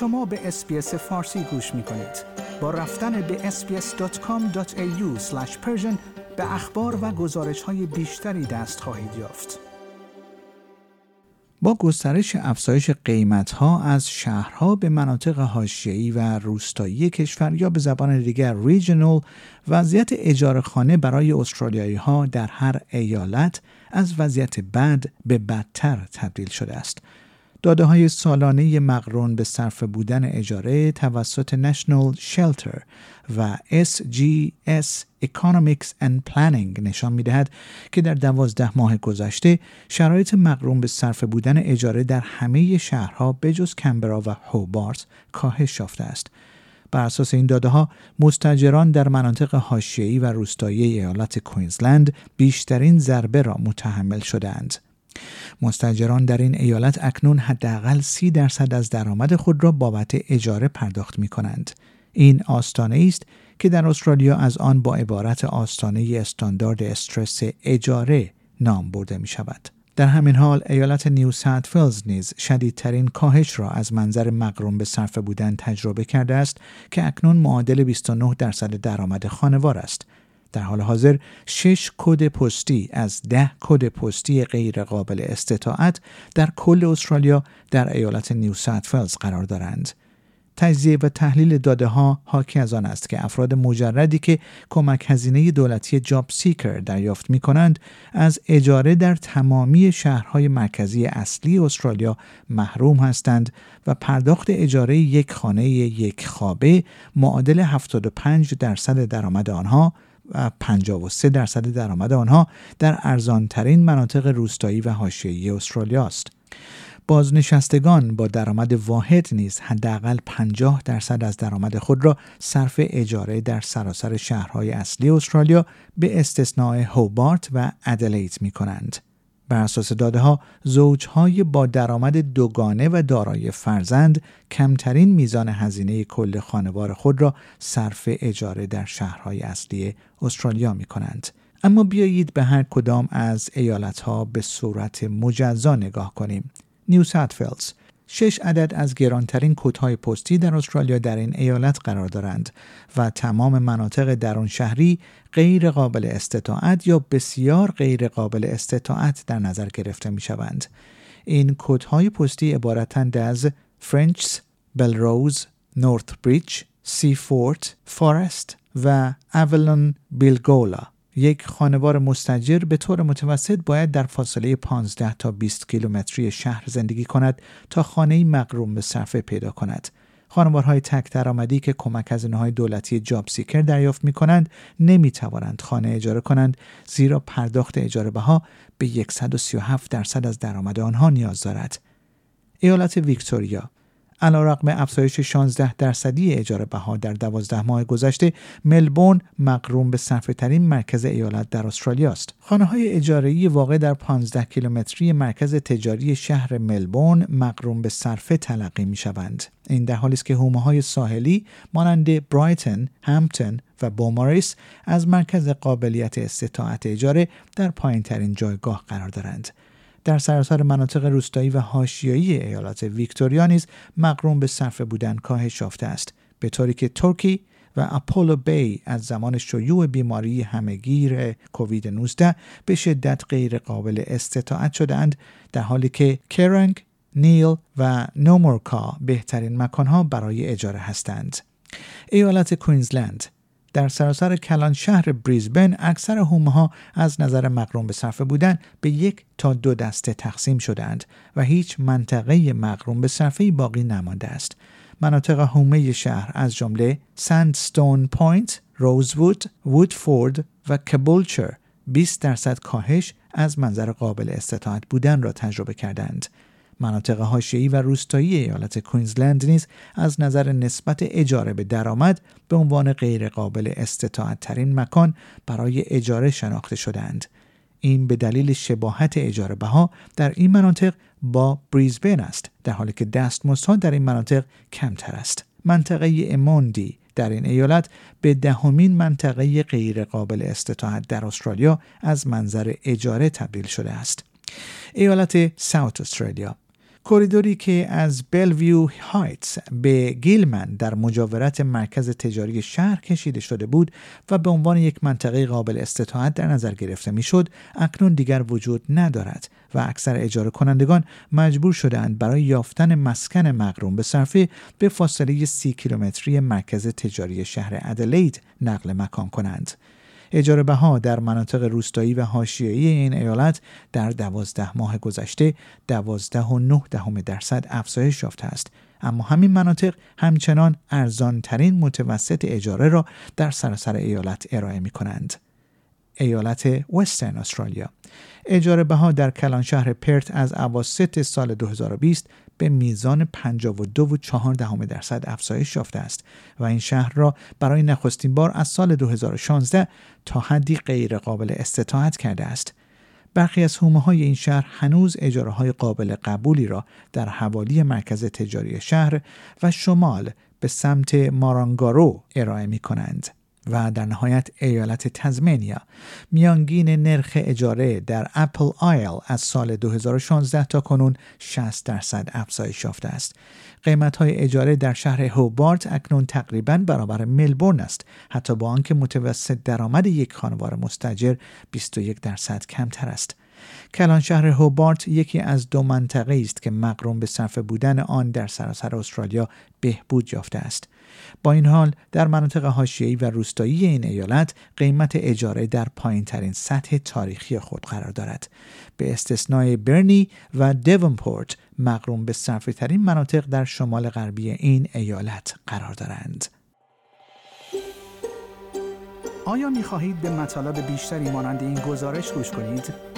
شما به اسپیس فارسی گوش می کنید. با رفتن به sbs.com.au به اخبار و گزارش های بیشتری دست خواهید یافت. با گسترش افزایش قیمت ها از شهرها به مناطق حاشیه‌ای و روستایی کشور یا به زبان دیگر ریجنال وضعیت اجاره خانه برای استرالیایی ها در هر ایالت از وضعیت بد به بدتر تبدیل شده است. داده های سالانه مقرون به صرف بودن اجاره توسط National Shelter و SGS Economics and Planning نشان می دهد که در دوازده ماه گذشته شرایط مقرون به صرف بودن اجاره در همه شهرها بجز کمبرا و هوبارت کاهش یافته است. بر اساس این داده ها مستجران در مناطق حاشیه‌ای و روستایی ایالت کوینزلند بیشترین ضربه را متحمل شدهاند. مستجران در این ایالت اکنون حداقل سی درصد از درآمد خود را بابت اجاره پرداخت می کنند. این آستانه است که در استرالیا از آن با عبارت آستانه استاندارد استرس اجاره نام برده می شود. در همین حال ایالت نیو ساوت فیلز نیز شدیدترین کاهش را از منظر مقرون به صرف بودن تجربه کرده است که اکنون معادل 29 درصد درآمد خانوار است در حال حاضر شش کد پستی از ده کد پستی غیر قابل استطاعت در کل استرالیا در ایالت نیو ساوت قرار دارند. تجزیه و تحلیل داده ها حاکی از آن است که افراد مجردی که کمک هزینه دولتی JobSeeker دریافت می کنند از اجاره در تمامی شهرهای مرکزی اصلی استرالیا محروم هستند و پرداخت اجاره یک خانه یک خوابه معادل 75 درصد درآمد آنها و 53 درصد درآمد آنها در ارزانترین مناطق روستایی و حاشیه‌ای استرالیا است. بازنشستگان با درآمد واحد نیز حداقل 50 درصد از درآمد خود را صرف اجاره در سراسر شهرهای اصلی استرالیا به استثناء هوبارت و ادلید می کنند. بر اساس داده ها زوجهای با درآمد دوگانه و دارای فرزند کمترین میزان هزینه کل خانوار خود را صرف اجاره در شهرهای اصلی استرالیا می کنند. اما بیایید به هر کدام از ایالت ها به صورت مجزا نگاه کنیم. نیو ساتفیلز شش عدد از گرانترین کودهای پستی در استرالیا در این ایالت قرار دارند و تمام مناطق درون شهری غیر قابل استطاعت یا بسیار غیر قابل استطاعت در نظر گرفته می شوند. این کدهای پستی عبارتند از فرنچز، بلروز، نورث بریج، سی فورت، فارست و اولون بیلگولا یک خانوار مستأجر به طور متوسط باید در فاصله 15 تا 20 کیلومتری شهر زندگی کند تا خانه مقرون به صرفه پیدا کند. خانوارهای تک درآمدی که کمک هزینه های دولتی JobSeeker دریافت می کنند نمی توانند خانه اجاره کنند زیرا پرداخت اجاره بها به 137 درصد از درآمد آنها نیاز دارد. ایالت ویکتوریا علیرغم افزایش 16 درصدی اجاره بها در 12 ماه گذشته ملبورن مقروم به صرفه ترین مرکز ایالت در استرالیا است خانه های اجاره واقع در 15 کیلومتری مرکز تجاری شهر ملبورن مقروم به صرفه تلقی می شوند این در حالی است که حومه های ساحلی مانند برایتن، همپتون و بوماریس از مرکز قابلیت استطاعت اجاره در پایین ترین جایگاه قرار دارند. در سراسر مناطق روستایی و حاشیه‌ای ایالات ویکتوریا نیز مقرون به صرفه بودن کاهش یافته است به طوری که ترکی و اپولو بی از زمان شیوع بیماری همهگیر کووید 19 به شدت غیر قابل استطاعت شدهاند در حالی که کرنگ، نیل و نومورکا بهترین مکانها برای اجاره هستند. ایالت کوینزلند در سراسر کلان شهر بریزبن اکثر حومه ها از نظر مقرون به صرفه بودن به یک تا دو دسته تقسیم شدند و هیچ منطقه مقرون به صرفه باقی نمانده است. مناطق حومه شهر از جمله سندستون پوینت، روزوود، وودفورد و کبولچر 20 درصد کاهش از منظر قابل استطاعت بودن را تجربه کردند. مناطق حاشیه‌ای و روستایی ایالت کوینزلند نیز از نظر نسبت اجاره به درآمد به عنوان غیرقابل استطاعت ترین مکان برای اجاره شناخته شدند. این به دلیل شباهت اجاره بها در این مناطق با بریزبن است در حالی که دستمزدها در این مناطق کمتر است. منطقه اموندی در این ایالت به دهمین منطقه غیرقابل استطاعت در استرالیا از منظر اجاره تبدیل شده است. ایالت ساوت استرالیا کوریدوری که از بلویو هایتس به گیلمن در مجاورت مرکز تجاری شهر کشیده شده بود و به عنوان یک منطقه قابل استطاعت در نظر گرفته می‌شد اکنون دیگر وجود ندارد و اکثر اجاره کنندگان مجبور شدهاند برای یافتن مسکن مقروم به صرفه به فاصله سی کیلومتری مرکز تجاری شهر ادلید نقل مکان کنند. اجاره بها در مناطق روستایی و حاشیه‌ای این ایالت در دوازده ماه گذشته دوازده و نه دهم درصد افزایش یافته است اما همین مناطق همچنان ارزانترین متوسط اجاره را در سراسر ایالت ارائه می کنند. ایالت وسترن استرالیا اجاره بها در کلان شهر پرت از اواسط سال 2020 به میزان 52.4 دهم درصد افزایش یافته است و این شهر را برای نخستین بار از سال 2016 تا حدی غیر قابل استطاعت کرده است. برخی از حومه های این شهر هنوز اجاره های قابل قبولی را در حوالی مرکز تجاری شهر و شمال به سمت مارانگارو ارائه می کنند. و در نهایت ایالت تزمینیا میانگین نرخ اجاره در اپل آیل از سال 2016 تا کنون 60 درصد افزایش یافته است. قیمت های اجاره در شهر هوبارت اکنون تقریبا برابر ملبورن است حتی با آنکه متوسط درآمد یک خانوار مستجر 21 درصد کمتر است. کلان شهر هوبارت یکی از دو منطقه است که مقروم به صرف بودن آن در سراسر استرالیا بهبود یافته است. با این حال در مناطق حاشیه‌ای و روستایی این ایالت قیمت اجاره در پایین ترین سطح تاریخی خود قرار دارد به استثنای برنی و دیونپورت مقروم به صرفی ترین مناطق در شمال غربی این ایالت قرار دارند آیا می خواهید به مطالب بیشتری مانند این گزارش گوش کنید؟